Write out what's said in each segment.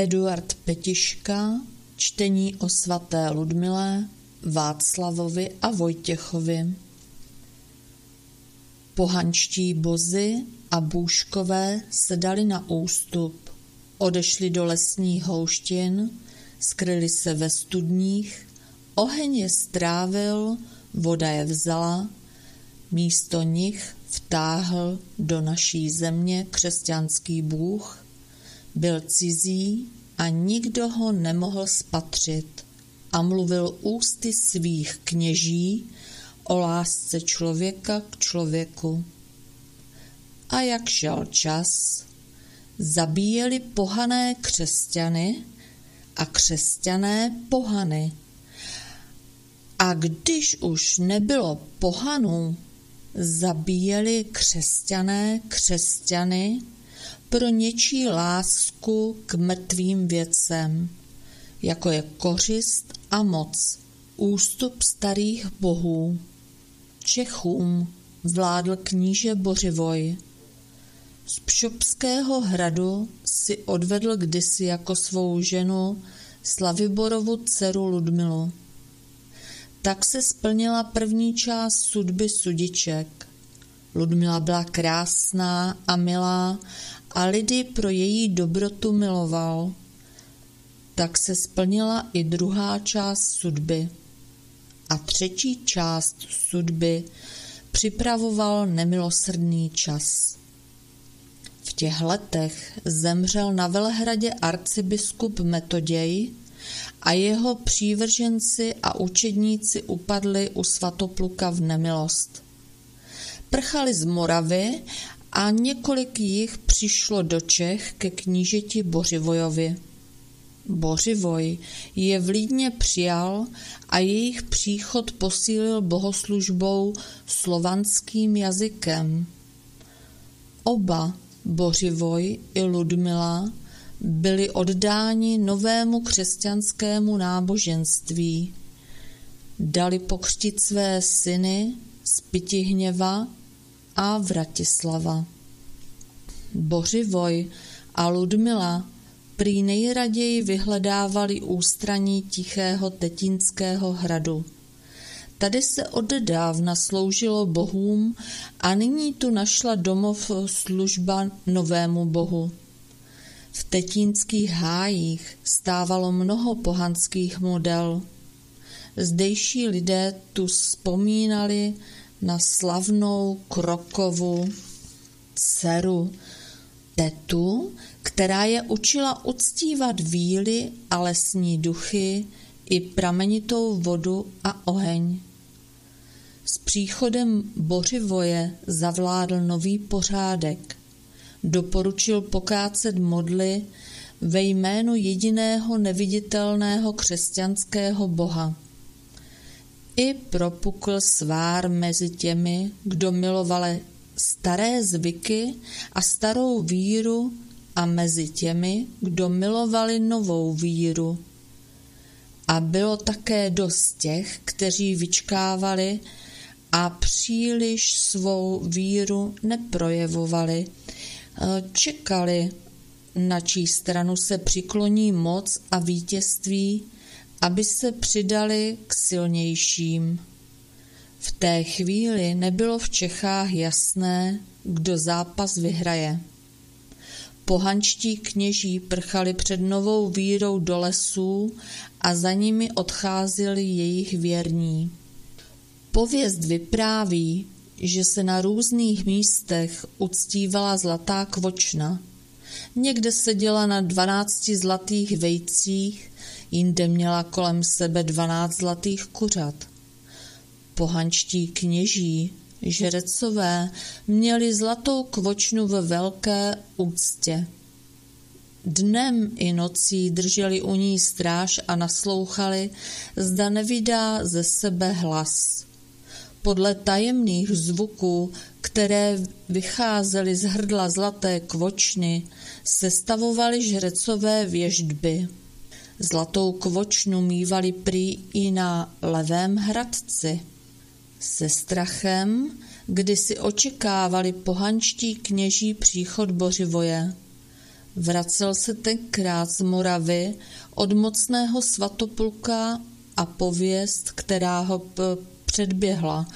Eduard Petiška Čtení o svaté Ludmile, Václavovi a Vojtěchovi. Pohančtí bozy a bůžkové se dali na ústup, odešli do lesních houštin, skryli se ve studních, oheň je strávil, voda je vzala, místo nich vtáhl do naší země křesťanský bůh, byl cizí a nikdo ho nemohl spatřit a mluvil ústy svých kněží o lásce člověka k člověku. A jak šel čas, zabíjeli pohané křesťany a křesťané pohany. A když už nebylo pohanů, zabíjeli křesťané křesťany pro něčí lásku k mrtvým věcem, jako je kořist a moc, ústup starých bohů. Čechům vládl kníže Bořivoj. Z Pšopského hradu si odvedl kdysi jako svou ženu Slaviborovu dceru Ludmilu. Tak se splnila první část sudby sudiček. Ludmila byla krásná a milá a lidi pro její dobrotu miloval. tak se splnila i druhá část sudby. A třetí část sudby připravoval nemilosrdný čas. V těch letech zemřel na Velehradě arcibiskup Metoděj a jeho přívrženci a učedníci upadli u svatopluka v nemilost. Prchali z Moravy a několik jich přišlo do Čech ke knížeti Bořivojovi. Bořivoj je v Lídně přijal a jejich příchod posílil bohoslužbou slovanským jazykem. Oba, Bořivoj i Ludmila, byli oddáni novému křesťanskému náboženství. Dali pokřtit své syny z Pitihněva a Vratislava. Bořivoj a Ludmila prý nejraději vyhledávali ústraní tichého Tetínského hradu. Tady se oddávna sloužilo bohům a nyní tu našla domov služba novému bohu. V tetínských hájích stávalo mnoho pohanských model. Zdejší lidé tu vzpomínali na slavnou Krokovu dceru, tetu, která je učila uctívat víly a lesní duchy i pramenitou vodu a oheň. S příchodem Bořivoje zavládl nový pořádek. Doporučil pokácet modly ve jménu jediného neviditelného křesťanského boha. I propukl svár mezi těmi, kdo milovali staré zvyky a starou víru a mezi těmi, kdo milovali novou víru. A bylo také dost těch, kteří vyčkávali a příliš svou víru neprojevovali, čekali, na čí stranu se přikloní moc a vítězství, aby se přidali k silnějším. V té chvíli nebylo v Čechách jasné, kdo zápas vyhraje. Pohančtí kněží prchali před novou vírou do lesů a za nimi odcházeli jejich věrní. Pověst vypráví, že se na různých místech uctívala zlatá kvočna. Někde seděla na dvanácti zlatých vejcích, jinde měla kolem sebe dvanáct zlatých kuřat. Pohančtí kněží, žrecové, měli zlatou kvočnu ve velké úctě. Dnem i nocí drželi u ní stráž a naslouchali, zda nevydá ze sebe hlas. Podle tajemných zvuků, které vycházely z hrdla zlaté kvočny, sestavovali žrecové věždby. Zlatou kvočnu mývali prý i na levém hradci. Se strachem, kdy si očekávali pohančtí kněží příchod Bořivoje. Vracel se tenkrát z Moravy od mocného svatopulka a pověst, která ho předběhla,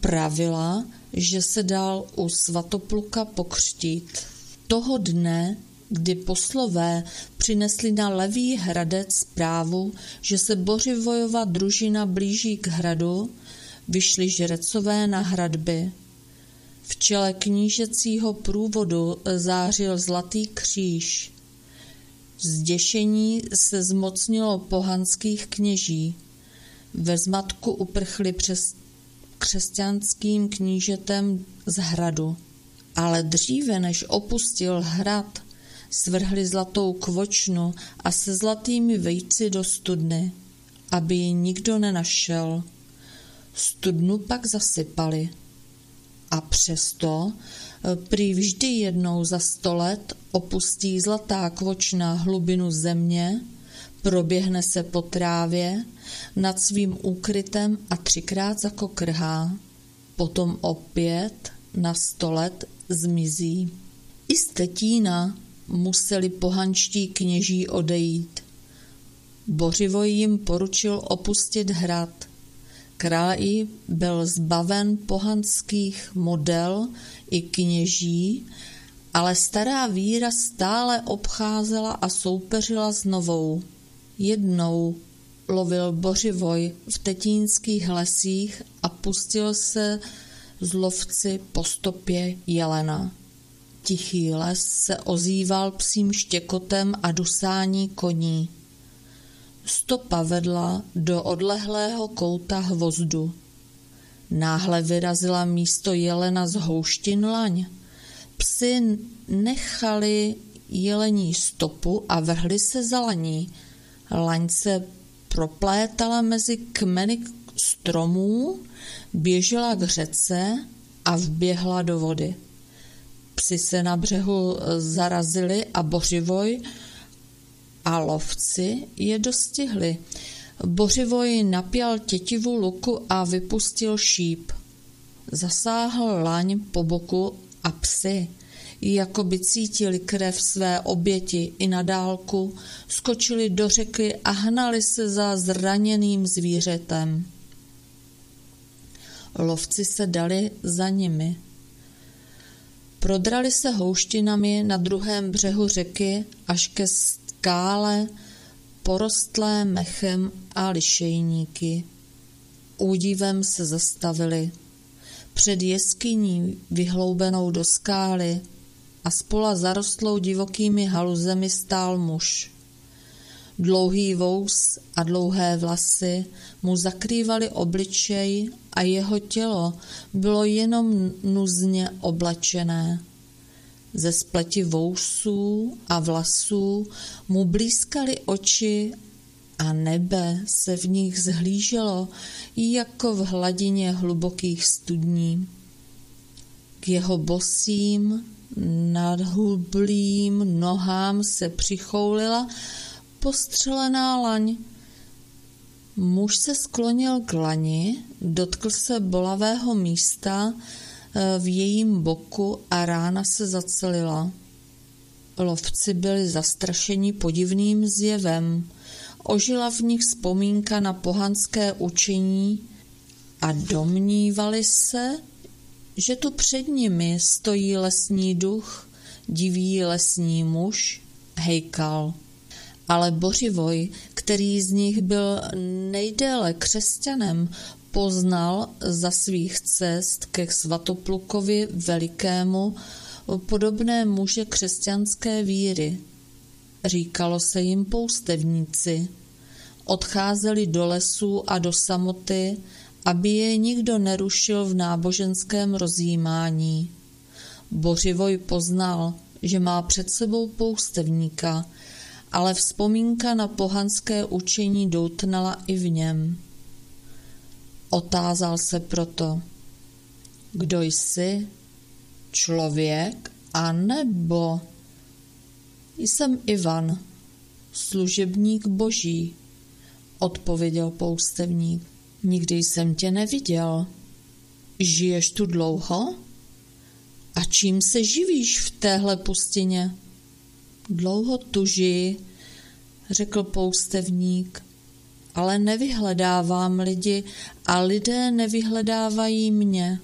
pravila, že se dal u svatopluka pokřtít. Toho dne, kdy poslové přinesli na levý hradec zprávu, že se Bořivojova družina blíží k hradu, vyšli žrecové na hradby. V čele knížecího průvodu zářil zlatý kříž. Zděšení se zmocnilo pohanských kněží. Ve zmatku uprchli přes křesťanským knížetem z hradu. Ale dříve, než opustil hrad, svrhli zlatou kvočnu a se zlatými vejci do studny, aby ji nikdo nenašel. Studnu pak zasypali. A přesto eh, prý vždy jednou za sto let opustí zlatá kvočna hlubinu země, proběhne se po trávě nad svým úkrytem a třikrát zakokrhá. Potom opět na sto let zmizí. I z Tetína museli pohanští kněží odejít. Bořivoj jim poručil opustit hrad. Král byl zbaven pohanských model i kněží, ale stará víra stále obcházela a soupeřila s novou. Jednou lovil bořivoj v tetínských lesích a pustil se z lovci po stopě jelena. Tichý les se ozýval psím štěkotem a dusání koní. Stopa vedla do odlehlého kouta hvozdu. Náhle vyrazila místo jelena z houštin laň. Psi nechali jelení stopu a vrhli se za laní. Laň se proplétala mezi kmeny stromů, běžela k řece a vběhla do vody. Psi se na břehu zarazili a bořivoj a lovci je dostihli. Bořivoj napěl tětivu luku a vypustil šíp. Zasáhl laň po boku a psy, jako by cítili krev své oběti i na dálku, skočili do řeky a hnali se za zraněným zvířetem. Lovci se dali za nimi. Prodrali se houštinami na druhém břehu řeky až ke skále, porostlé mechem a lišejníky. Údivem se zastavili. Před jeskyní vyhloubenou do skály a spola zarostlou divokými haluzemi stál muž. Dlouhý vous a dlouhé vlasy mu zakrývaly obličej a jeho tělo bylo jenom nuzně oblečené. Ze spleti vousů a vlasů mu blízkaly oči a nebe se v nich zhlíželo jako v hladině hlubokých studní. K jeho bosým, nadhublým nohám se přichoulila postřelená laň. Muž se sklonil k lani, dotkl se bolavého místa eh, v jejím boku a rána se zacelila. Lovci byli zastrašeni podivným zjevem. Ožila v nich vzpomínka na pohanské učení a domnívali se, že tu před nimi stojí lesní duch, divý lesní muž, hejkal ale Bořivoj, který z nich byl nejdéle křesťanem, poznal za svých cest ke svatoplukovi velikému podobné muže křesťanské víry. Říkalo se jim poustevníci. Odcházeli do lesů a do samoty, aby je nikdo nerušil v náboženském rozjímání. Bořivoj poznal, že má před sebou poustevníka, ale vzpomínka na pohanské učení doutnala i v něm. Otázal se proto, kdo jsi, člověk a nebo jsem Ivan, služebník boží, odpověděl poustevník. Nikdy jsem tě neviděl. Žiješ tu dlouho? A čím se živíš v téhle pustině? Dlouho tuži, řekl poustevník, ale nevyhledávám lidi a lidé nevyhledávají mě.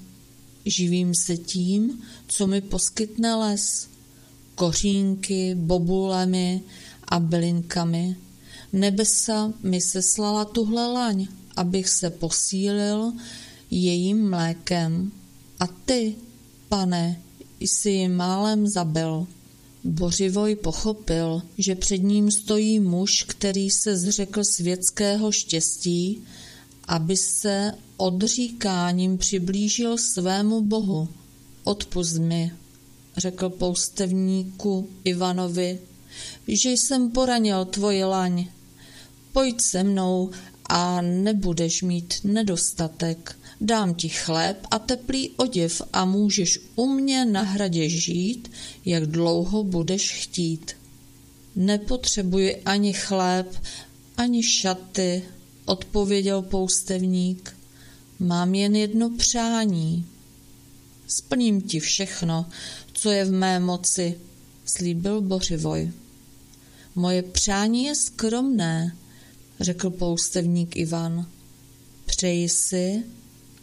Živím se tím, co mi poskytne les. Kořínky, bobulemi a bylinkami. Nebesa mi seslala tuhle laň, abych se posílil jejím mlékem. A ty, pane, jsi ji málem zabil. Bořivoj pochopil, že před ním stojí muž, který se zřekl světského štěstí, aby se odříkáním přiblížil svému bohu. Odpust mi, řekl poustevníku Ivanovi, že jsem poranil tvoji laň. Pojď se mnou a nebudeš mít nedostatek. Dám ti chléb a teplý oděv a můžeš u mě na hradě žít, jak dlouho budeš chtít. Nepotřebuji ani chléb, ani šaty, odpověděl poustevník. Mám jen jedno přání. Splním ti všechno, co je v mé moci, slíbil Bořivoj. Moje přání je skromné, řekl poustevník Ivan. Přeji si,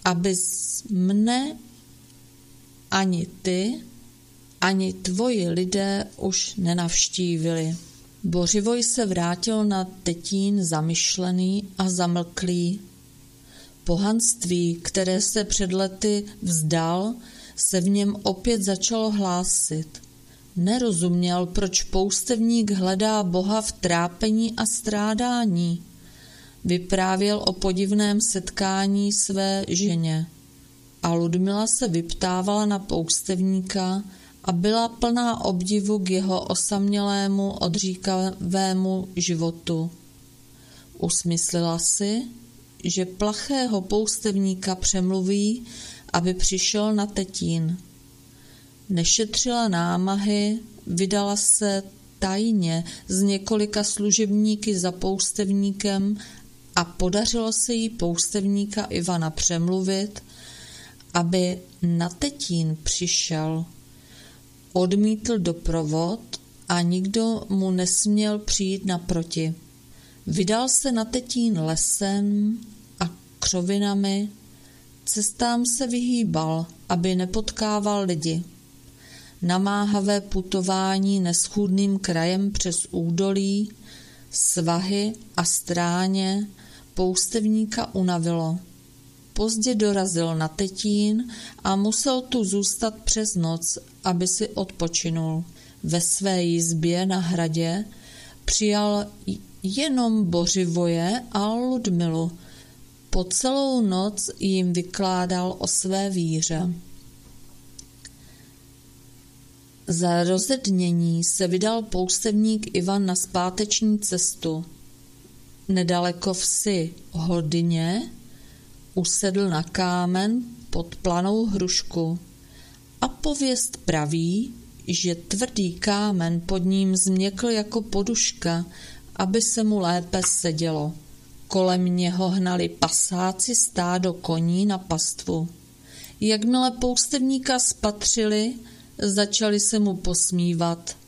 abys mne ani ty, ani tvoji lidé už nenavštívili. Bořivoj se vrátil na Tetín zamyšlený a zamlklý. Pohanství, které se před lety vzdal, se v něm opět začalo hlásit. Nerozuměl, proč poustevník hledá Boha v trápení a strádání. Vyprávěl o podivném setkání své ženě. A Ludmila se vyptávala na poustevníka a byla plná obdivu k jeho osamělému, odříkavému životu. Usmyslela si, že plachého poustevníka přemluví, aby přišel na tetín. Nešetřila námahy, vydala se tajně s několika služebníky za poustevníkem a podařilo se jí poustevníka Ivana přemluvit, aby na tetín přišel. Odmítl doprovod a nikdo mu nesměl přijít naproti. Vydal se na tetín lesem a křovinami, cestám se vyhýbal, aby nepotkával lidi. Namáhavé putování neschůdným krajem přes údolí, svahy a stráně poustevníka unavilo. Pozdě dorazil na Tetín a musel tu zůstat přes noc, aby si odpočinul. Ve své jizbě na hradě přijal jenom Bořivoje a Ludmilu. Po celou noc jim vykládal o své víře. Za rozednění se vydal poustevník Ivan na zpáteční cestu. Nedaleko vsi Hodině usedl na kámen pod planou hrušku a pověst praví, že tvrdý kámen pod ním změkl jako poduška, aby se mu lépe sedělo. Kolem něho hnali pasáci stádo koní na pastvu. Jakmile poustevníka spatřili, začali se mu posmívat.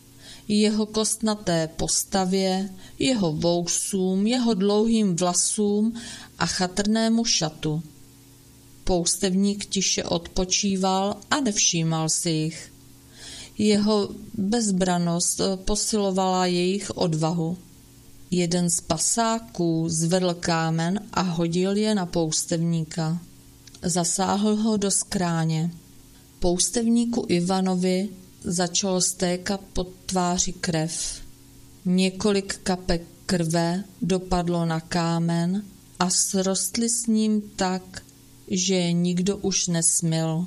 Jeho kostnaté postavě, jeho vousům, jeho dlouhým vlasům a chatrnému šatu. Poustevník tiše odpočíval a nevšímal si jich. Jeho bezbranost posilovala jejich odvahu. Jeden z pasáků zvedl kámen a hodil je na poustevníka. Zasáhl ho do skráně. Poustevníku Ivanovi začalo stékat pod tváři krev. Několik kapek krve dopadlo na kámen a srostly s ním tak, že je nikdo už nesmil.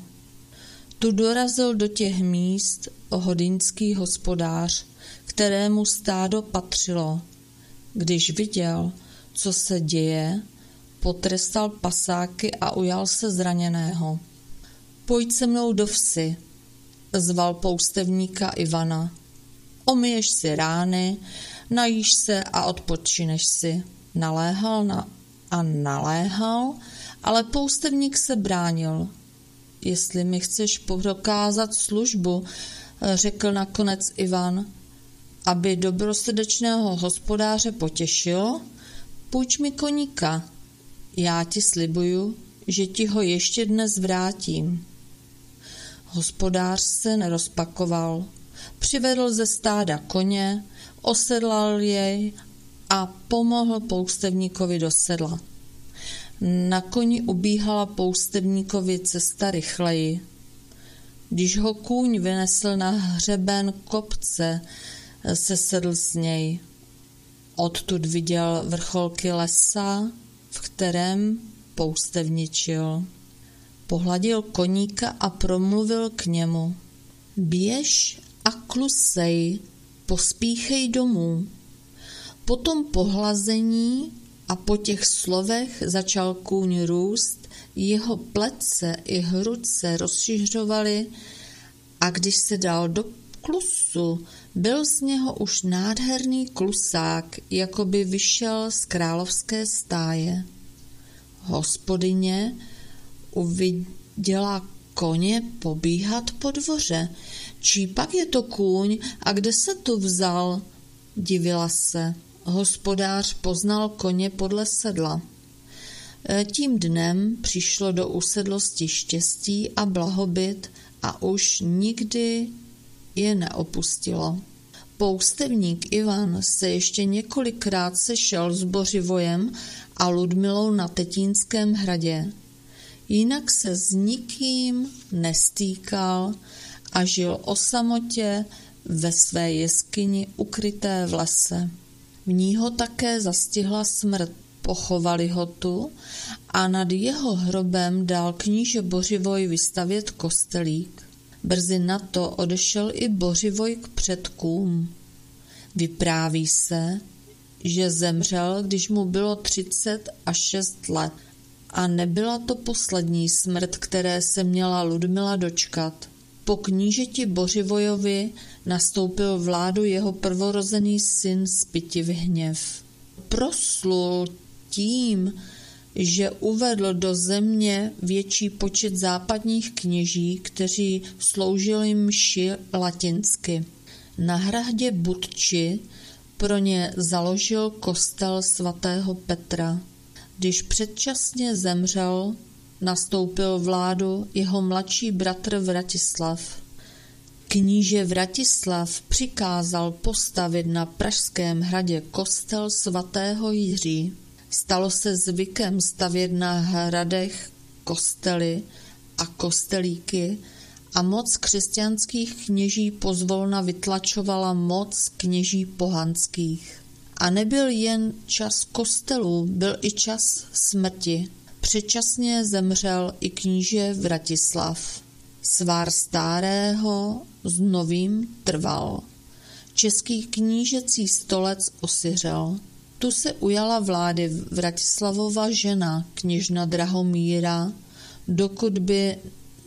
Tu dorazil do těch míst hodinský hospodář, kterému stádo patřilo. Když viděl, co se děje, potrestal pasáky a ujal se zraněného. Pojď se mnou do vsi, zval poustevníka Ivana. Omiješ si rány, najíš se a odpočineš si. Naléhal na a naléhal, ale poustevník se bránil. Jestli mi chceš prokázat službu, řekl nakonec Ivan, aby dobrosrdečného hospodáře potěšil, půjč mi koníka. Já ti slibuju, že ti ho ještě dnes vrátím. Hospodář se nerozpakoval. Přivedl ze stáda koně, osedlal jej a pomohl poustevníkovi do sedla. Na koni ubíhala poustevníkovi cesta rychleji. Když ho kůň vynesl na hřeben kopce, se sedl s něj. Odtud viděl vrcholky lesa, v kterém poustevničil. Pohladil koníka a promluvil k němu. Běž a klusej, pospíchej domů. Po tom pohlazení a po těch slovech začal kůň růst, jeho plece i hruce rozšiřovaly a když se dal do klusu, byl z něho už nádherný klusák, jako by vyšel z královské stáje. Hospodyně uviděla koně pobíhat po dvoře. Čí pak je to kůň a kde se tu vzal? Divila se. Hospodář poznal koně podle sedla. E, tím dnem přišlo do usedlosti štěstí a blahobyt a už nikdy je neopustilo. Poustevník Ivan se ještě několikrát sešel s Bořivojem a Ludmilou na Tetínském hradě. Jinak se s nikým nestýkal a žil o samotě ve své jeskyni ukryté v lese. V ní ho také zastihla smrt. Pochovali ho tu a nad jeho hrobem dal kníže Bořivoj vystavět kostelík. Brzy na to odešel i Bořivoj k předkům. Vypráví se, že zemřel, když mu bylo 30 a 6 let. A nebyla to poslední smrt, které se měla Ludmila dočkat. Po knížeti Bořivojovi nastoupil vládu jeho prvorozený syn Spytivhněv. Proslul tím, že uvedl do země větší počet západních kněží, kteří sloužili mši latinsky. Na hradě Budči pro ně založil kostel svatého Petra. Když předčasně zemřel, nastoupil vládu jeho mladší bratr Vratislav. Kníže Vratislav přikázal postavit na Pražském hradě kostel svatého Jiří. Stalo se zvykem stavět na hradech kostely a kostelíky a moc křesťanských kněží pozvolna vytlačovala moc kněží pohanských. A nebyl jen čas kostelů, byl i čas smrti. Předčasně zemřel i kníže Vratislav. Svár starého s novým trval. Český knížecí stolec osiřel. Tu se ujala vlády Vratislavova žena, kněžna Drahomíra, dokud by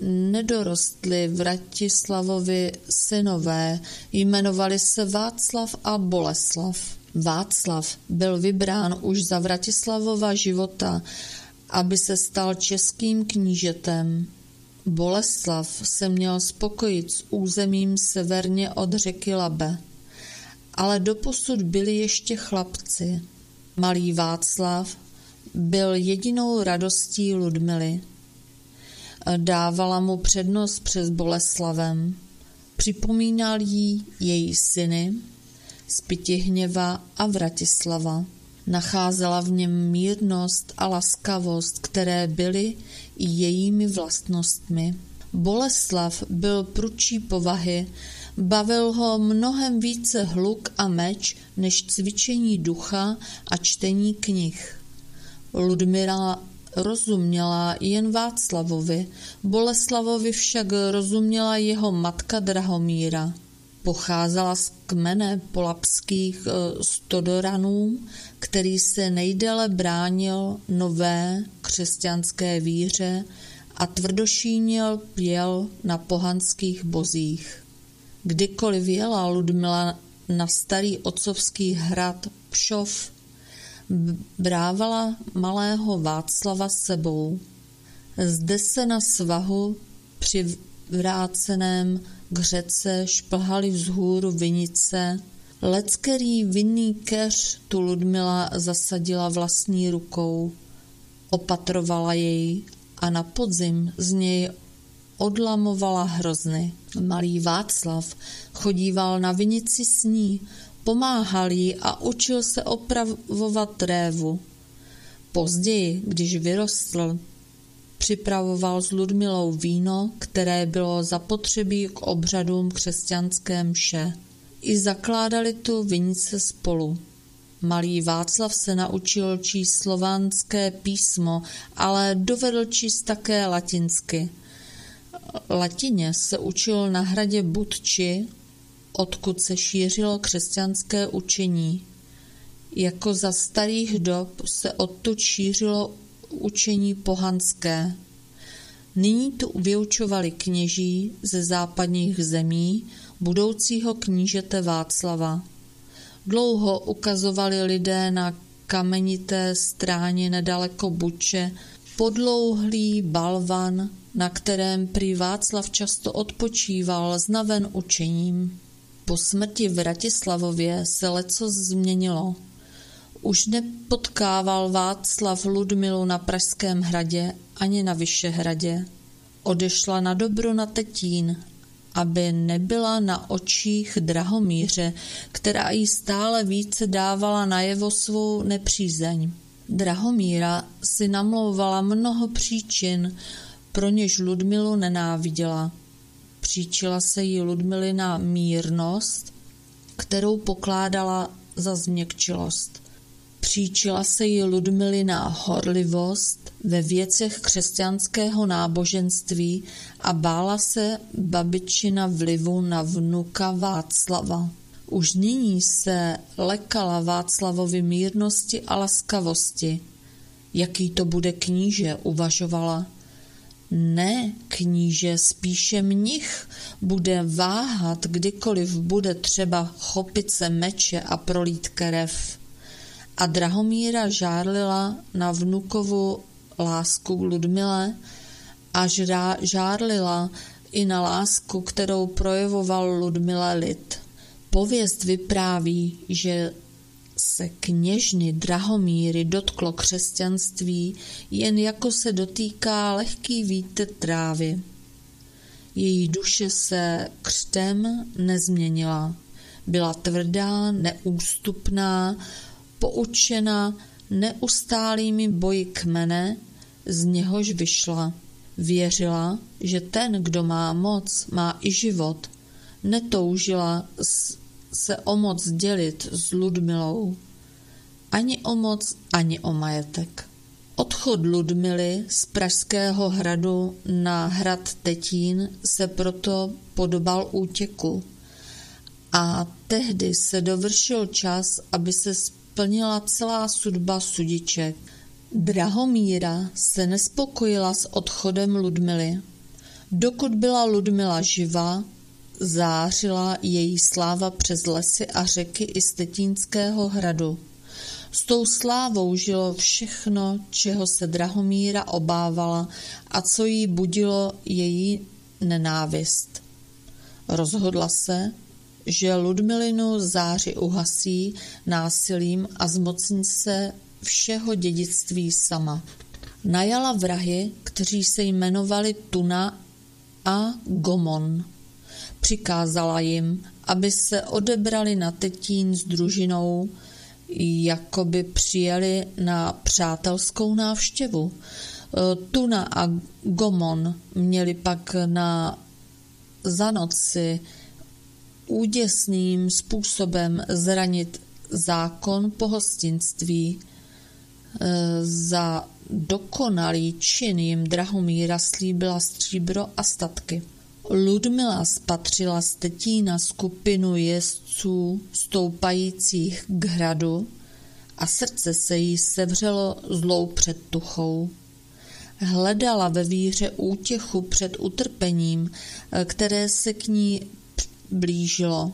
nedorostli Vratislavovi synové, jmenovali se Václav a Boleslav. Václav byl vybrán už za Vratislavova života, aby se stal českým knížetem. Boleslav se měl spokojit s územím severně od řeky Labe ale doposud byli ještě chlapci. Malý Václav byl jedinou radostí Ludmily. Dávala mu přednost přes Boleslavem. Připomínal jí její syny z Pitihněva a Vratislava. Nacházela v něm mírnost a laskavost, které byly i jejími vlastnostmi. Boleslav byl prudší povahy Bavil ho mnohem více hluk a meč než cvičení ducha a čtení knih. Ludmila rozuměla jen Václavovi, Boleslavovi však rozuměla jeho matka Drahomíra. Pocházela z kmene polapských eh, stodoranů, který se nejdéle bránil nové křesťanské víře a tvrdošíněl pěl na pohanských bozích. Kdykoliv jela Ludmila na starý otcovský hrad Pšov, brávala malého Václava sebou. Zde se na svahu při vráceném k řece šplhaly vzhůru vinice, leckerý vinný keř tu Ludmila zasadila vlastní rukou, opatrovala jej a na podzim z něj odlamovala hrozny. Malý Václav chodíval na vinici s ní, pomáhal jí a učil se opravovat révu. Později, když vyrostl, připravoval s Ludmilou víno, které bylo zapotřebí k obřadům křesťanské mše. I zakládali tu vinice spolu. Malý Václav se naučil číst slovanské písmo, ale dovedl číst také latinsky – Latině se učil na hradě Budči, odkud se šířilo křesťanské učení. Jako za starých dob se odtud šířilo učení pohanské. Nyní tu vyučovali kněží ze západních zemí budoucího knížete Václava. Dlouho ukazovali lidé na kamenité stráně nedaleko Buče podlouhlý balvan na kterém prý Václav často odpočíval znaven učením. Po smrti v Vratislavově se leco změnilo. Už nepotkával Václav Ludmilu na Pražském hradě ani na Vyšehradě. Odešla na dobro na Tetín aby nebyla na očích Drahomíře, která jí stále více dávala najevo svou nepřízeň. Drahomíra si namlouvala mnoho příčin, pro něž Ludmilu nenáviděla. Příčila se jí Ludmilina mírnost, kterou pokládala za změkčilost. Příčila se jí Ludmilina horlivost ve věcech křesťanského náboženství a bála se babičina vlivu na vnuka Václava. Už nyní se lekala Václavovi mírnosti a laskavosti. Jaký to bude kníže, uvažovala. Ne, kníže, spíše mnich bude váhat, kdykoliv bude třeba chopit se meče a prolít krev. A Drahomíra žárlila na vnukovu lásku k Ludmile a žárlila i na lásku, kterou projevoval Ludmile lid. Pověst vypráví, že se kněžny Drahomíry dotklo křesťanství, jen jako se dotýká lehký vítr trávy. Její duše se křtem nezměnila. Byla tvrdá, neústupná, poučena neustálými boji kmene, z něhož vyšla. Věřila, že ten, kdo má moc, má i život. Netoužila se o moc dělit s Ludmilou. Ani o moc, ani o majetek. Odchod Ludmily z Pražského hradu na hrad Tetín se proto podobal útěku. A tehdy se dovršil čas, aby se splnila celá sudba sudiček. Drahomíra se nespokojila s odchodem Ludmily. Dokud byla Ludmila živá, zářila její sláva přes lesy a řeky i Stetínského hradu. S tou slávou žilo všechno, čeho se Drahomíra obávala a co jí budilo její nenávist. Rozhodla se, že Ludmilinu záři uhasí násilím a zmocní se všeho dědictví sama. Najala vrahy, kteří se jmenovali Tuna a Gomon. Přikázala jim, aby se odebrali na Tetín s družinou, jako by přijeli na přátelskou návštěvu. Tuna a Gomon měli pak na za noci úděsným způsobem zranit zákon pohostinství. Za dokonalý čin jim Drahomíra slíbila stříbro a statky. Ludmila spatřila z Tetína skupinu jezdců stoupajících k hradu a srdce se jí sevřelo zlou předtuchou. Hledala ve víře útěchu před utrpením, které se k ní blížilo.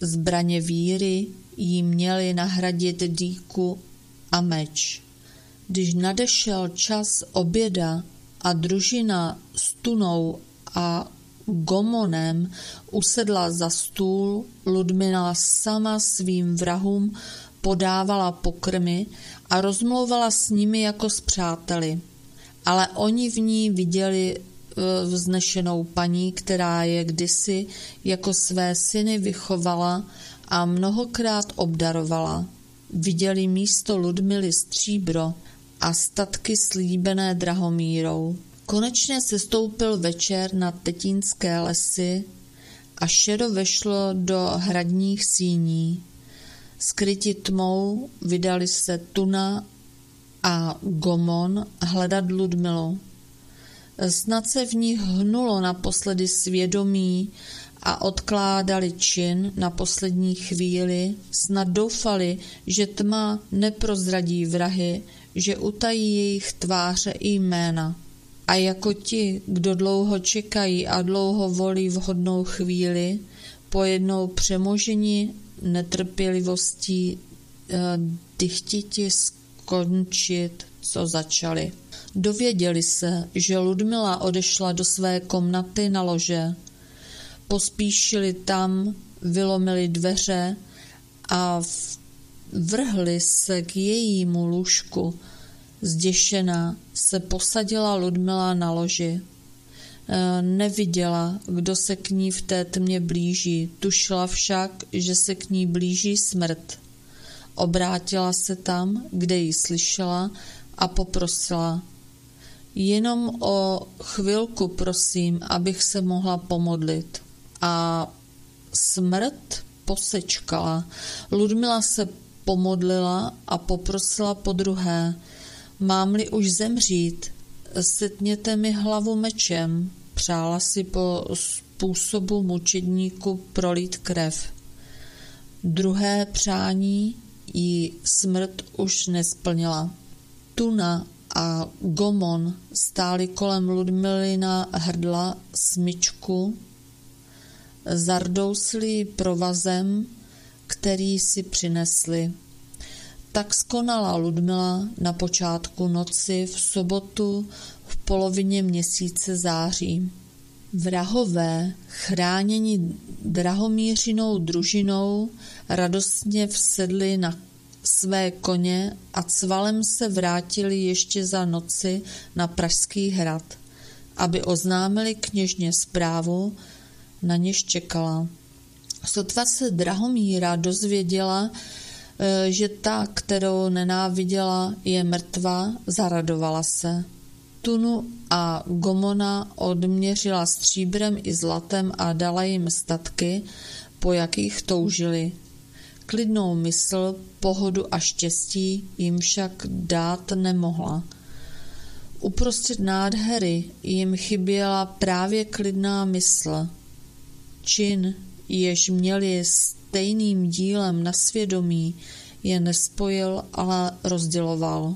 Zbraně víry jí měly nahradit dýku a meč. Když nadešel čas oběda a družina s tunou a Gomonem usedla za stůl, Ludmila sama svým vrahům podávala pokrmy a rozmlouvala s nimi jako s přáteli. Ale oni v ní viděli vznešenou paní, která je kdysi jako své syny vychovala a mnohokrát obdarovala. Viděli místo Ludmily stříbro a statky slíbené Drahomírou. Konečně se stoupil večer na Tetínské lesy a šedo vešlo do hradních síní. Skryti tmou vydali se Tuna a Gomon hledat Ludmilu. Snad se v nich hnulo naposledy svědomí a odkládali čin na poslední chvíli, snad doufali, že tma neprozradí vrahy, že utají jejich tváře i jména. A jako ti, kdo dlouho čekají a dlouho volí vhodnou chvíli, pojednou přemožení netrpělivostí eh, dychtiti skončit, co začali. Dověděli se, že Ludmila odešla do své komnaty na lože. Pospíšili tam, vylomili dveře a vrhli se k jejímu lůžku, Zděšená se posadila Ludmila na loži. Eh, neviděla, kdo se k ní v té tmě blíží, tušila však, že se k ní blíží smrt. Obrátila se tam, kde ji slyšela a poprosila. Jenom o chvilku prosím, abych se mohla pomodlit. A smrt posečkala. Ludmila se pomodlila a poprosila po druhé. Mám-li už zemřít, setněte mi hlavu mečem. Přála si po způsobu mučedníku prolít krev. Druhé přání jí smrt už nesplnila. Tuna a Gomon stáli kolem Ludmilina hrdla smyčku, zardousli provazem, který si přinesli. Tak skonala Ludmila na počátku noci v sobotu v polovině měsíce září. Vrahové, chráněni drahomířinou družinou, radostně vsedli na své koně a cvalem se vrátili ještě za noci na Pražský hrad, aby oznámili kněžně zprávu, na něž čekala. Sotva se Drahomíra dozvěděla, e, že ta, kterou nenáviděla, je mrtvá, zaradovala se. Tunu a Gomona odměřila stříbrem i zlatem a dala jim statky, po jakých toužili. Klidnou mysl, pohodu a štěstí jim však dát nemohla. Uprostřed nádhery jim chyběla právě klidná mysl. Čin, jež měli stejným dílem na svědomí, je nespojil, ale rozděloval.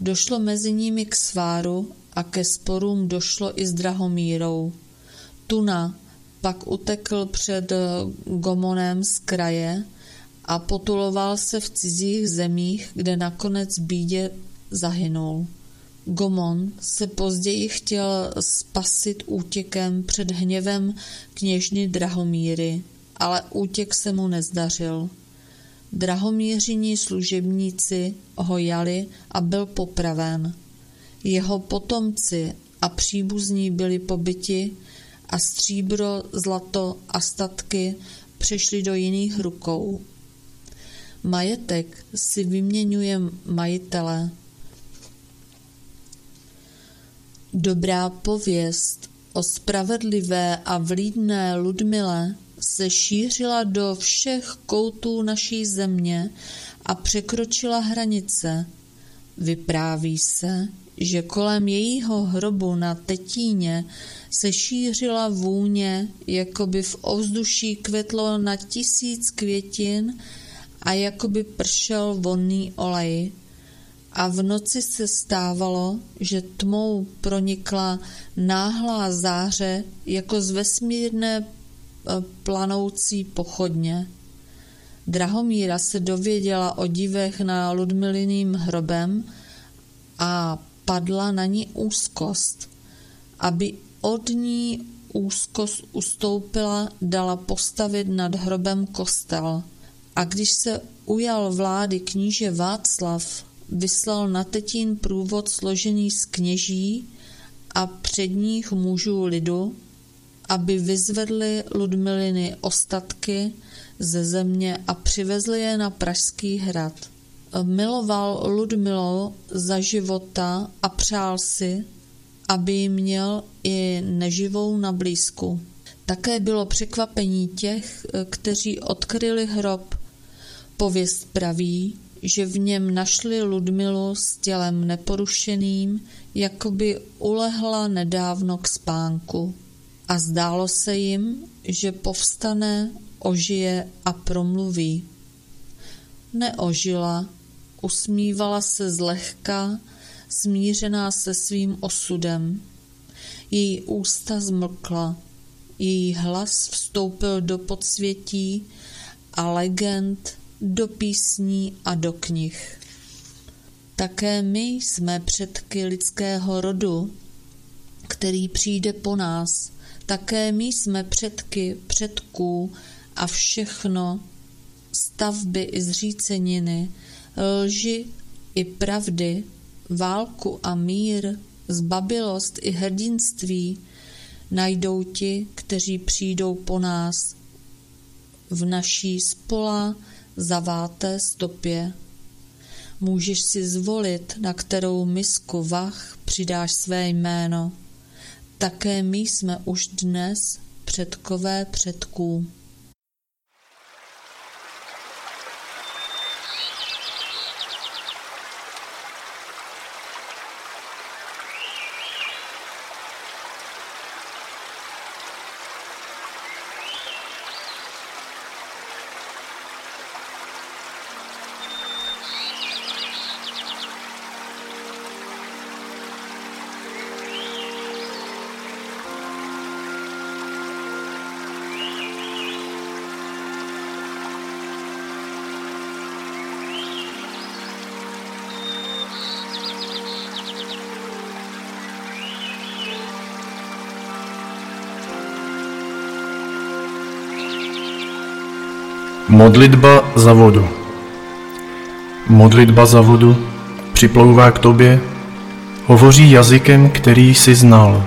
Došlo mezi nimi k sváru a ke sporům došlo i s Drahomírou. Tuna pak utekl před Gomonem z kraje a potuloval se v cizích zemích, kde nakonec bídě zahynul. Gomon se později chtěl spasit útěkem před hněvem kněžny Drahomíry, ale útěk se mu nezdařil. Drahomířiní služebníci ho jali a byl popraven. Jeho potomci a příbuzní byli pobyti a stříbro, zlato a statky přešly do jiných rukou. Majetek si vyměňuje majitele. Dobrá pověst o spravedlivé a vlídné Ludmile se šířila do všech koutů naší země a překročila hranice. Vypráví se, že kolem jejího hrobu na Tetíně se šířila vůně, jako by v ovzduší kvetlo na tisíc květin a jakoby pršel vonný olej. A v noci se stávalo, že tmou pronikla náhlá záře jako z vesmírné e, planoucí pochodně. Drahomíra se dověděla o divech na Ludmiliným hrobem a padla na ní úzkost. Aby od ní úzkost ustoupila, dala postavit nad hrobem kostel – a když se ujal vlády kníže Václav, vyslal na Tetín průvod složený z kněží a předních mužů lidu, aby vyzvedli Ludmiliny ostatky ze země a přivezli je na Pražský hrad. Miloval Ludmilo za života a přál si, aby ji měl i neživou na blízku. Také bylo překvapení těch, kteří odkryli hrob Pověst praví, že v něm našli Ludmilu s tělem neporušeným, jako by ulehla nedávno k spánku. A zdálo se jim, že povstane, ožije a promluví. Neožila, usmívala se zlehka, smířená se svým osudem. Její ústa zmlkla, její hlas vstoupil do podsvětí a legend do písní a do knih. Také my jsme předky lidského rodu, který přijde po nás. Také my jsme předky předků a všechno, stavby i zříceniny, lži i pravdy, válku a mír, zbabilost i hrdinství, najdou ti, kteří přijdou po nás v naší spola zaváté stopě. Můžeš si zvolit, na kterou misku vach přidáš své jméno. Také my jsme už dnes předkové předků. Modlitba za vodu. Modlitba za vodu připlouvá k tobě, hovoří jazykem, který jsi znal.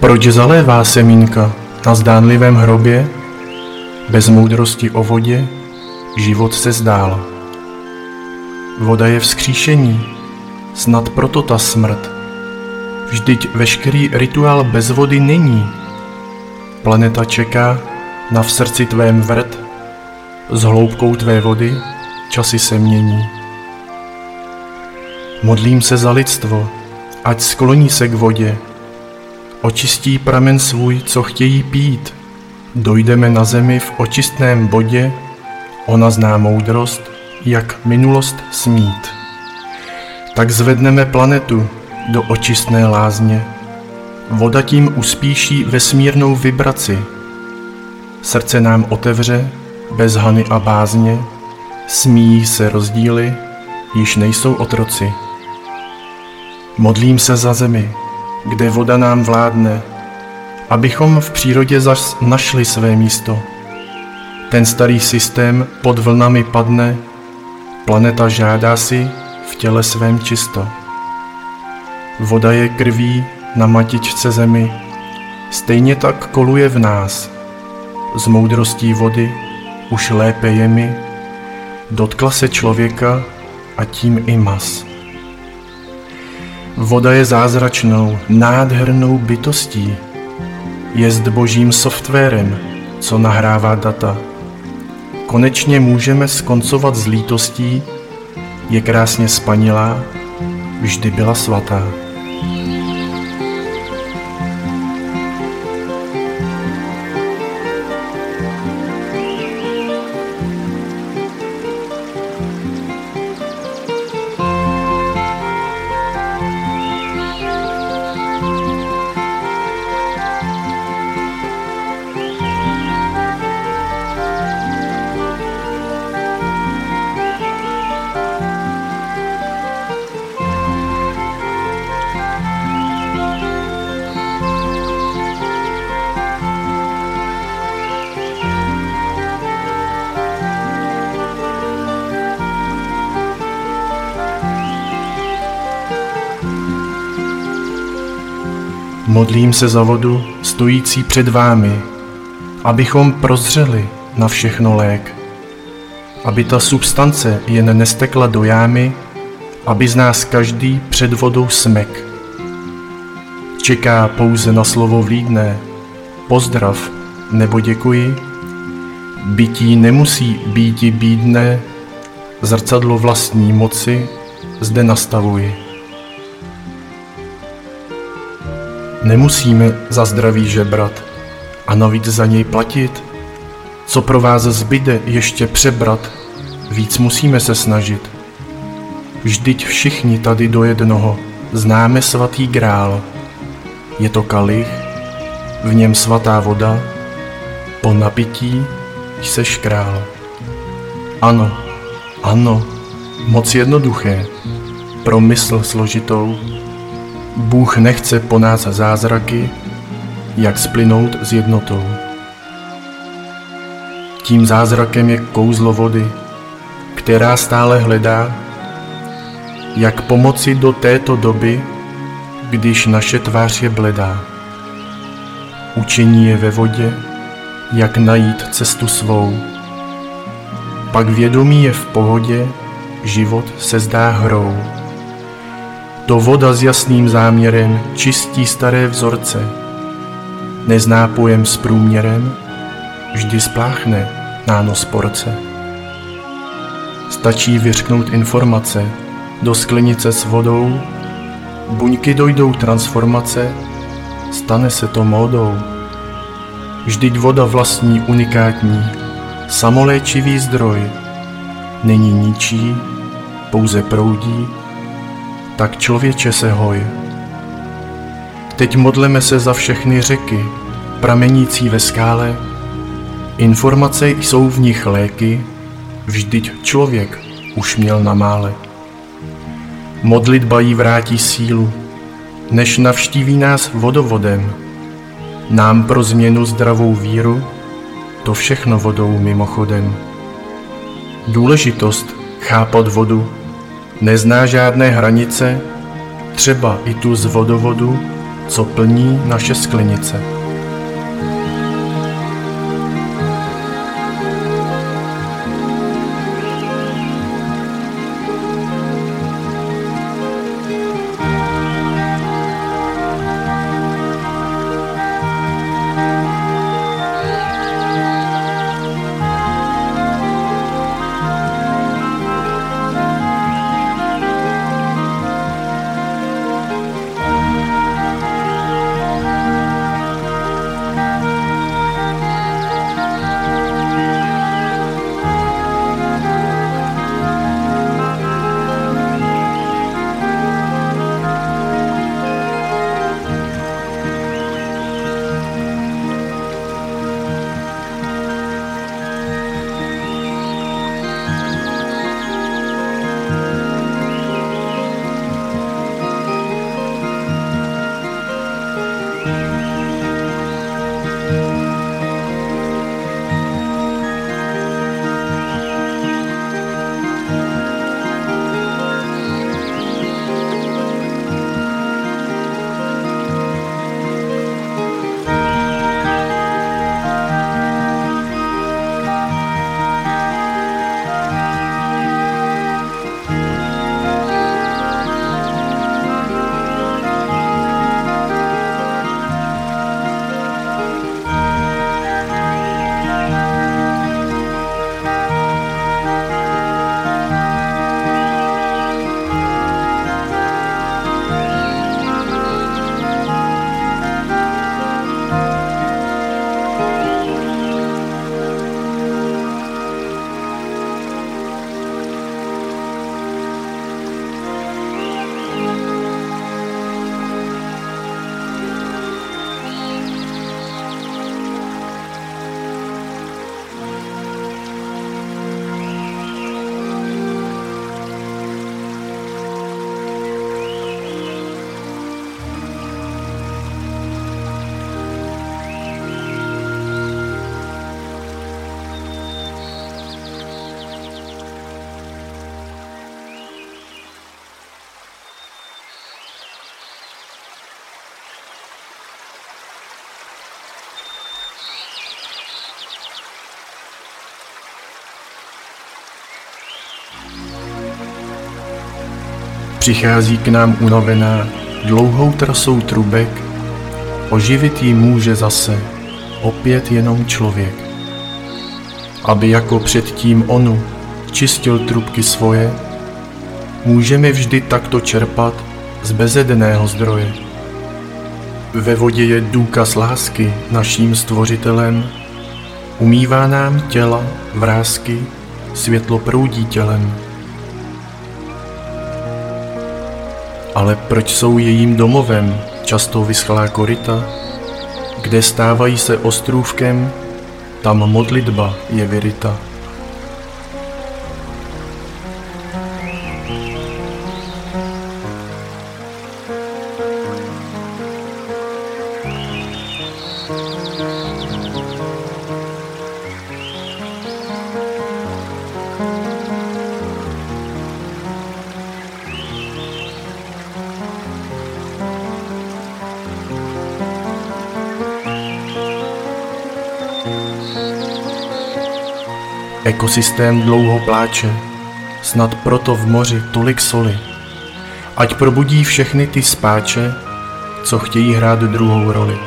Proč zalévá semínka na zdánlivém hrobě? Bez moudrosti o vodě život se zdál. Voda je vzkříšení, snad proto ta smrt. Vždyť veškerý rituál bez vody není. Planeta čeká na v srdci tvém vrt, s hloubkou tvé vody časy se mění. Modlím se za lidstvo, ať skloní se k vodě, očistí pramen svůj, co chtějí pít. Dojdeme na zemi v očistném bodě, ona zná moudrost, jak minulost smít. Tak zvedneme planetu do očistné lázně. Voda tím uspíší vesmírnou vibraci. Srdce nám otevře bez hany a bázně, smíjí se rozdíly, již nejsou otroci. Modlím se za zemi, kde voda nám vládne, abychom v přírodě zas našli své místo. Ten starý systém pod vlnami padne, planeta žádá si v těle svém čisto. Voda je krví na matičce zemi, stejně tak koluje v nás. Z moudrostí vody už lépe je mi, dotkla se člověka a tím i mas. Voda je zázračnou, nádhernou bytostí, jest božím softwarem, co nahrává data. Konečně můžeme skoncovat s lítostí, je krásně spanilá, vždy byla svatá. Modlím se za vodu stojící před vámi, abychom prozřeli na všechno lék, aby ta substance jen nestekla do jámy, aby z nás každý před vodou smek. Čeká pouze na slovo vlídné, pozdrav nebo děkuji, bytí nemusí býti bídné, zrcadlo vlastní moci zde nastavuji. Nemusíme za zdraví žebrat a navíc za něj platit. Co pro vás zbyde ještě přebrat, víc musíme se snažit. Vždyť všichni tady do jednoho známe svatý grál. Je to kalich, v něm svatá voda, po napití jseš král. Ano, ano, moc jednoduché, pro mysl složitou Bůh nechce po nás zázraky, jak splynout s jednotou. Tím zázrakem je kouzlo vody, která stále hledá, jak pomoci do této doby, když naše tvář je bledá. Učení je ve vodě, jak najít cestu svou. Pak vědomí je v pohodě, život se zdá hrou. To voda s jasným záměrem čistí staré vzorce. Nezná pojem s průměrem, vždy spláchne nános porce. Stačí vyřknout informace do sklenice s vodou, buňky dojdou transformace, stane se to módou. Vždyť voda vlastní unikátní, samoléčivý zdroj, není ničí, pouze proudí, tak člověče se hoj. Teď modleme se za všechny řeky, pramenící ve skále, informace jsou v nich léky, vždyť člověk už měl na mále. Modlitba jí vrátí sílu, než navštíví nás vodovodem. Nám pro změnu zdravou víru, to všechno vodou mimochodem. Důležitost chápat vodu nezná žádné hranice, třeba i tu z vodovodu, co plní naše sklenice. Přichází k nám unavená dlouhou trasou trubek, oživit jí může zase opět jenom člověk. Aby jako předtím onu čistil trubky svoje, můžeme vždy takto čerpat z bezedného zdroje. Ve vodě je důkaz lásky naším stvořitelem, umývá nám těla, vrázky, světlo proudí tělem. Ale proč jsou jejím domovem často vyschlá koryta, kde stávají se ostrůvkem, tam modlitba je vyryta. Ekosystém dlouho pláče, snad proto v moři tolik soli. Ať probudí všechny ty spáče, co chtějí hrát druhou roli.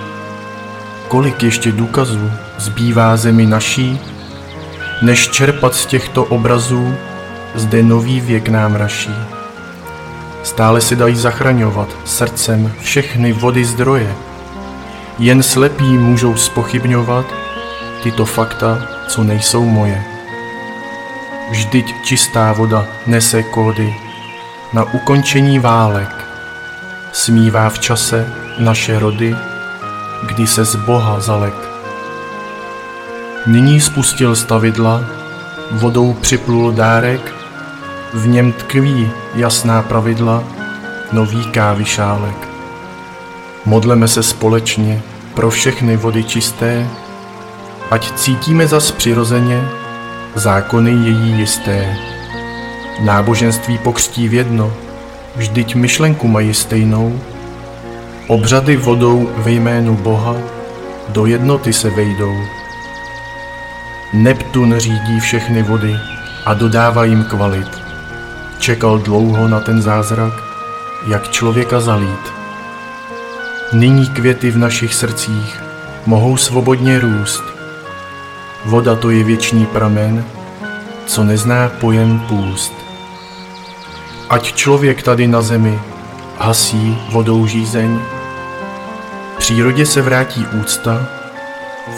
Kolik ještě důkazů zbývá zemi naší, než čerpat z těchto obrazů, zde nový věk nám raší. Stále si dají zachraňovat srdcem všechny vody zdroje. Jen slepí můžou spochybňovat tyto fakta, co nejsou moje. Vždyť čistá voda nese kódy na ukončení válek. Smívá v čase naše rody, kdy se z Boha zalek. Nyní spustil stavidla, vodou připlul dárek, v něm tkví jasná pravidla, nový kávy šálek. Modleme se společně pro všechny vody čisté, ať cítíme zas přirozeně zákony její jisté. Náboženství pokřtí v jedno, vždyť myšlenku mají stejnou, obřady vodou ve jménu Boha do jednoty se vejdou. Neptun řídí všechny vody a dodává jim kvalit. Čekal dlouho na ten zázrak, jak člověka zalít. Nyní květy v našich srdcích mohou svobodně růst. Voda to je věčný pramen, co nezná pojem půst. Ať člověk tady na zemi hasí vodou žízeň, přírodě se vrátí úcta,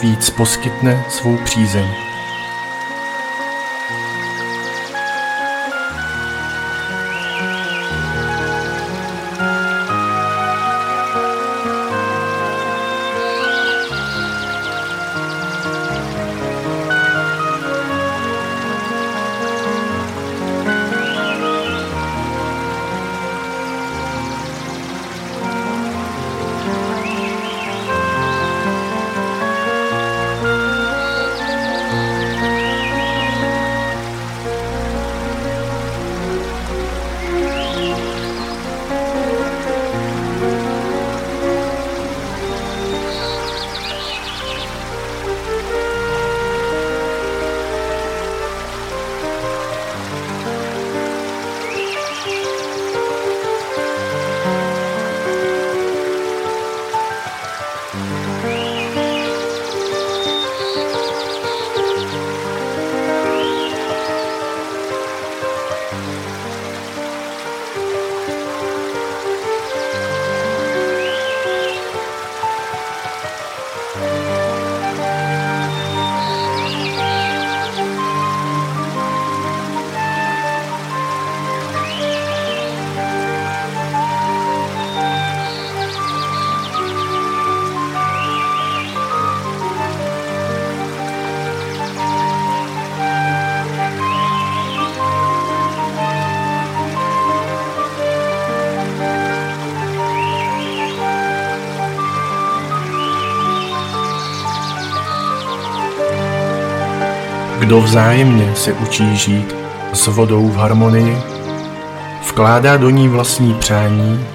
víc poskytne svou přízeň. Kdo vzájemně se učí žít s vodou v harmonii, vkládá do ní vlastní přání,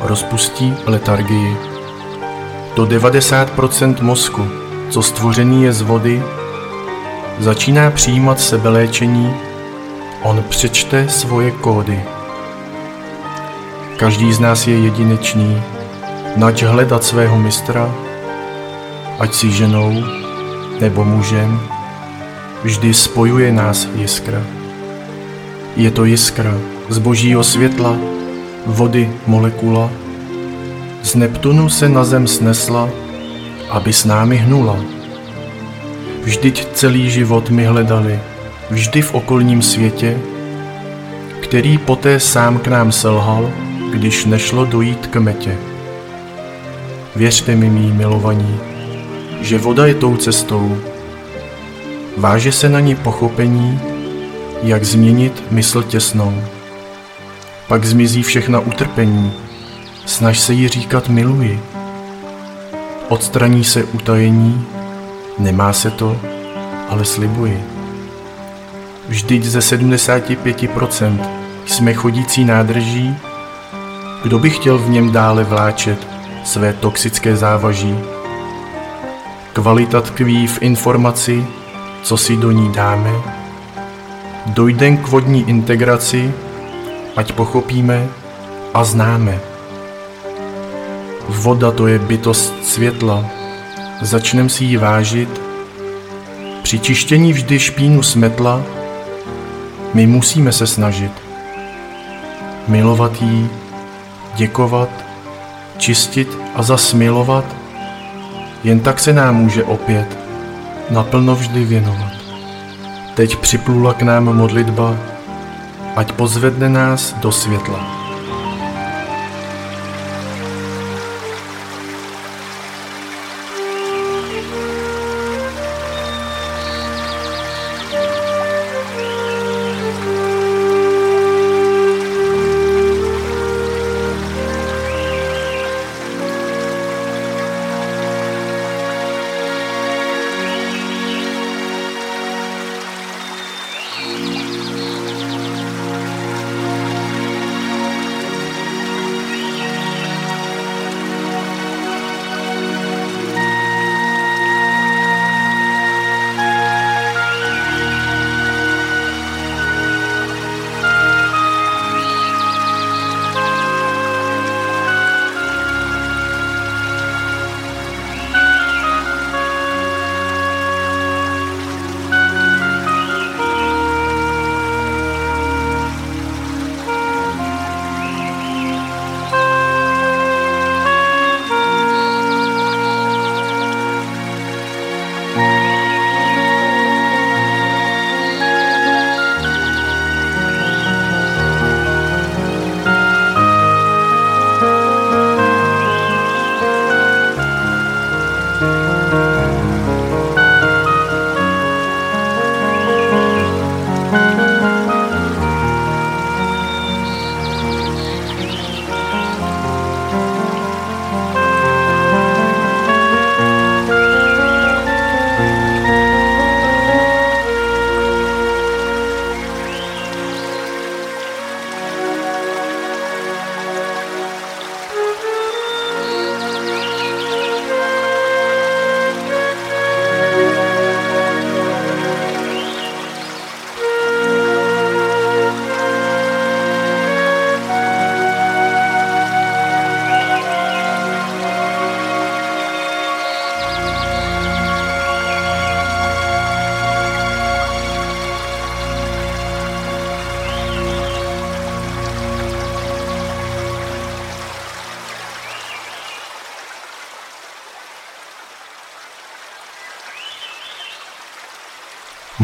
rozpustí letargii. Do 90% mozku, co stvořený je z vody, začíná přijímat sebeléčení, on přečte svoje kódy. Každý z nás je jedinečný, nač hledat svého mistra, ať si ženou nebo mužem, vždy spojuje nás jiskra. Je to jiskra z božího světla, vody molekula, z Neptunu se na zem snesla, aby s námi hnula. Vždyť celý život mi hledali, vždy v okolním světě, který poté sám k nám selhal, když nešlo dojít k metě. Věřte mi, mý milovaní, že voda je tou cestou, Váže se na ní pochopení, jak změnit mysl těsnou. Pak zmizí všechna utrpení, snaž se jí říkat miluji. Odstraní se utajení, nemá se to, ale slibuji. Vždyť ze 75% jsme chodící nádrží, kdo by chtěl v něm dále vláčet své toxické závaží. Kvalita tkví v informaci, co si do ní dáme dojde k vodní integraci, ať pochopíme a známe. Voda to je bytost světla, začneme si ji vážit. Při čištění vždy špínu smetla, my musíme se snažit. Milovat jí, děkovat, čistit a zasmilovat, jen tak se nám může opět naplno vždy věnovat. Teď připlula k nám modlitba, ať pozvedne nás do světla.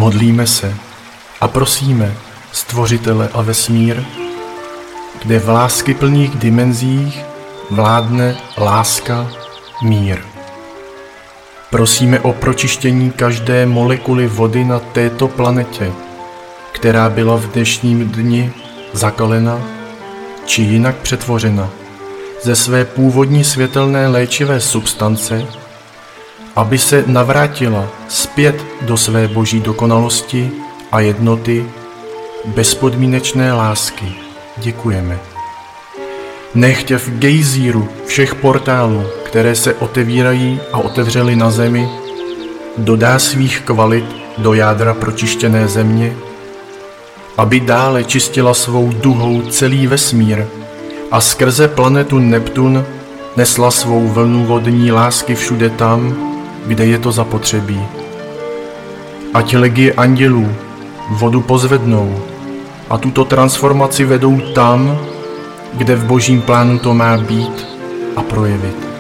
Modlíme se a prosíme Stvořitele a vesmír, kde v lásky plných dimenzích vládne láska, mír. Prosíme o pročištění každé molekuly vody na této planetě, která byla v dnešním dni zakalena či jinak přetvořena ze své původní světelné léčivé substance aby se navrátila zpět do své boží dokonalosti a jednoty, bezpodmínečné lásky. Děkujeme. Nechtě v gejzíru všech portálů, které se otevírají a otevřely na zemi, dodá svých kvalit do jádra pročištěné země, aby dále čistila svou duhou celý vesmír a skrze planetu Neptun nesla svou vlnu vodní lásky všude tam, kde je to zapotřebí. Ať legie andělů vodu pozvednou a tuto transformaci vedou tam, kde v božím plánu to má být a projevit.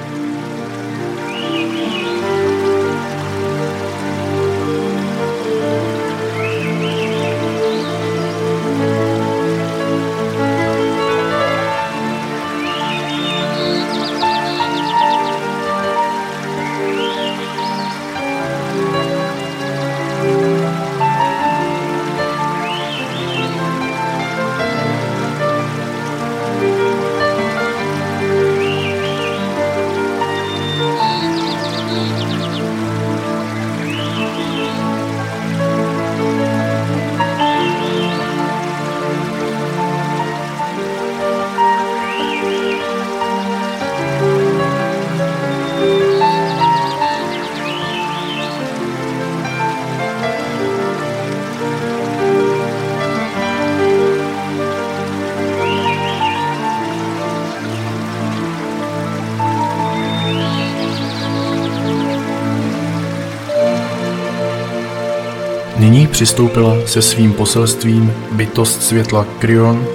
Nyní přistoupila se svým poselstvím bytost světla Kryon,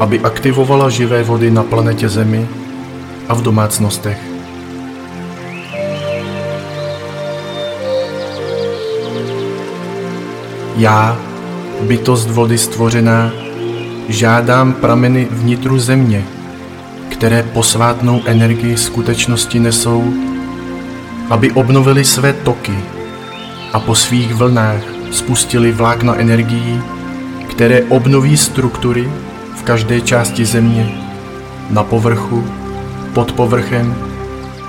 aby aktivovala živé vody na planetě Zemi a v domácnostech. Já, bytost vody stvořená, žádám prameny vnitru země, které posvátnou energii skutečnosti nesou, aby obnovili své toky a po svých vlnách spustili vlákna energií, které obnoví struktury v každé části země, na povrchu, pod povrchem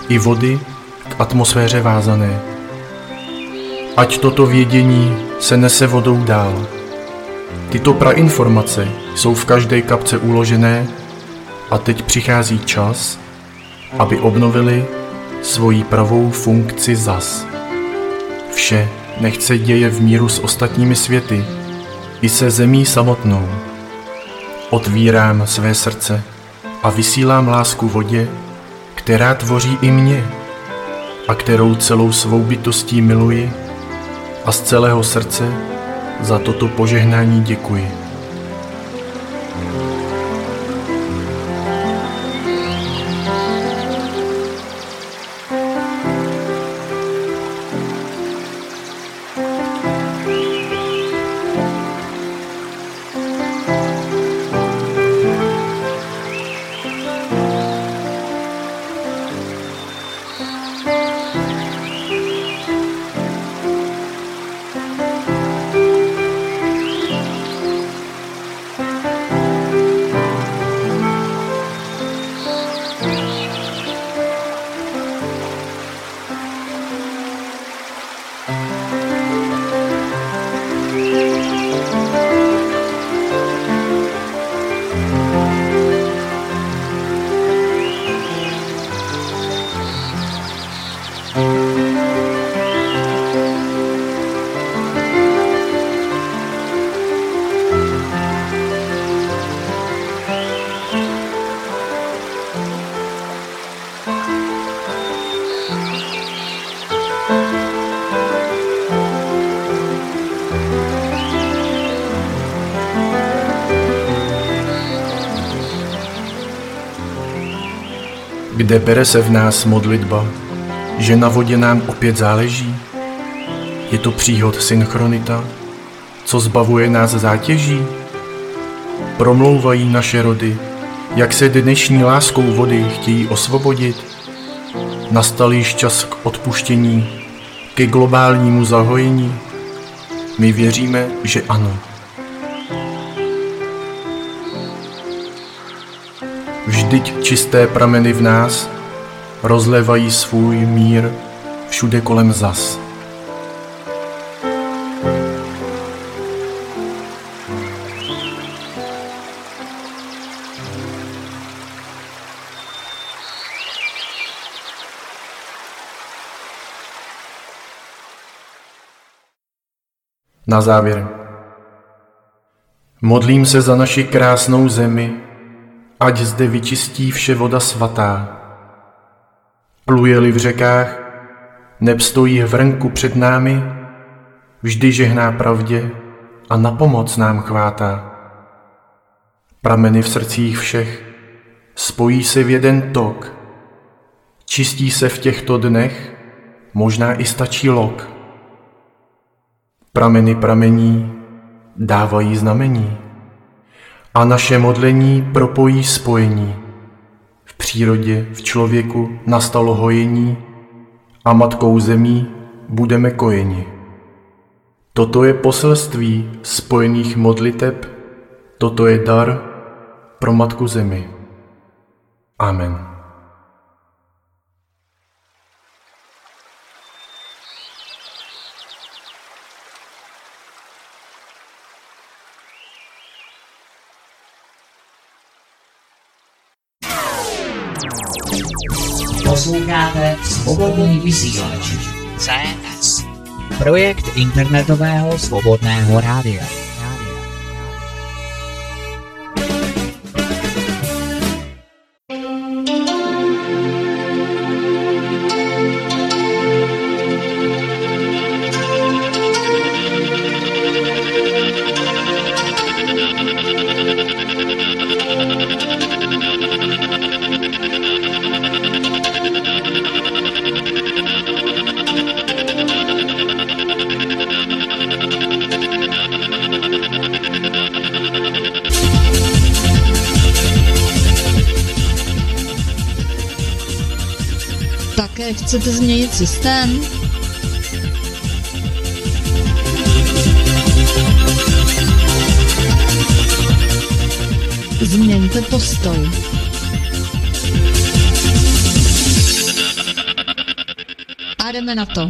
i vody k atmosféře vázané. Ať toto vědění se nese vodou dál. Tyto prainformace jsou v každé kapce uložené a teď přichází čas, aby obnovili svoji pravou funkci zas. Vše nechce děje v míru s ostatními světy, i se zemí samotnou. Otvírám své srdce a vysílám lásku vodě, která tvoří i mě a kterou celou svou bytostí miluji a z celého srdce za toto požehnání děkuji. Kde bere se v nás modlitba, že na vodě nám opět záleží? Je to příhod synchronita, co zbavuje nás zátěží? Promlouvají naše rody, jak se dnešní láskou vody chtějí osvobodit? Nastal již čas k odpuštění, ke globálnímu zahojení? My věříme, že ano. Vždyť čisté prameny v nás rozlevají svůj mír všude kolem zas. Na závěr. Modlím se za naši krásnou zemi, ať zde vyčistí vše voda svatá. Pluje-li v řekách, neb stojí před námi, vždy žehná pravdě a na pomoc nám chvátá. Prameny v srdcích všech spojí se v jeden tok, čistí se v těchto dnech, možná i stačí lok. Prameny pramení, dávají znamení a naše modlení propojí spojení. V přírodě, v člověku nastalo hojení a matkou zemí budeme kojeni. Toto je poselství spojených modliteb, toto je dar pro matku zemi. Amen. Vysílač. CS. Projekt internetového svobodného rádia. Chcete změnit systém? Změňte postoj. A jdeme na to.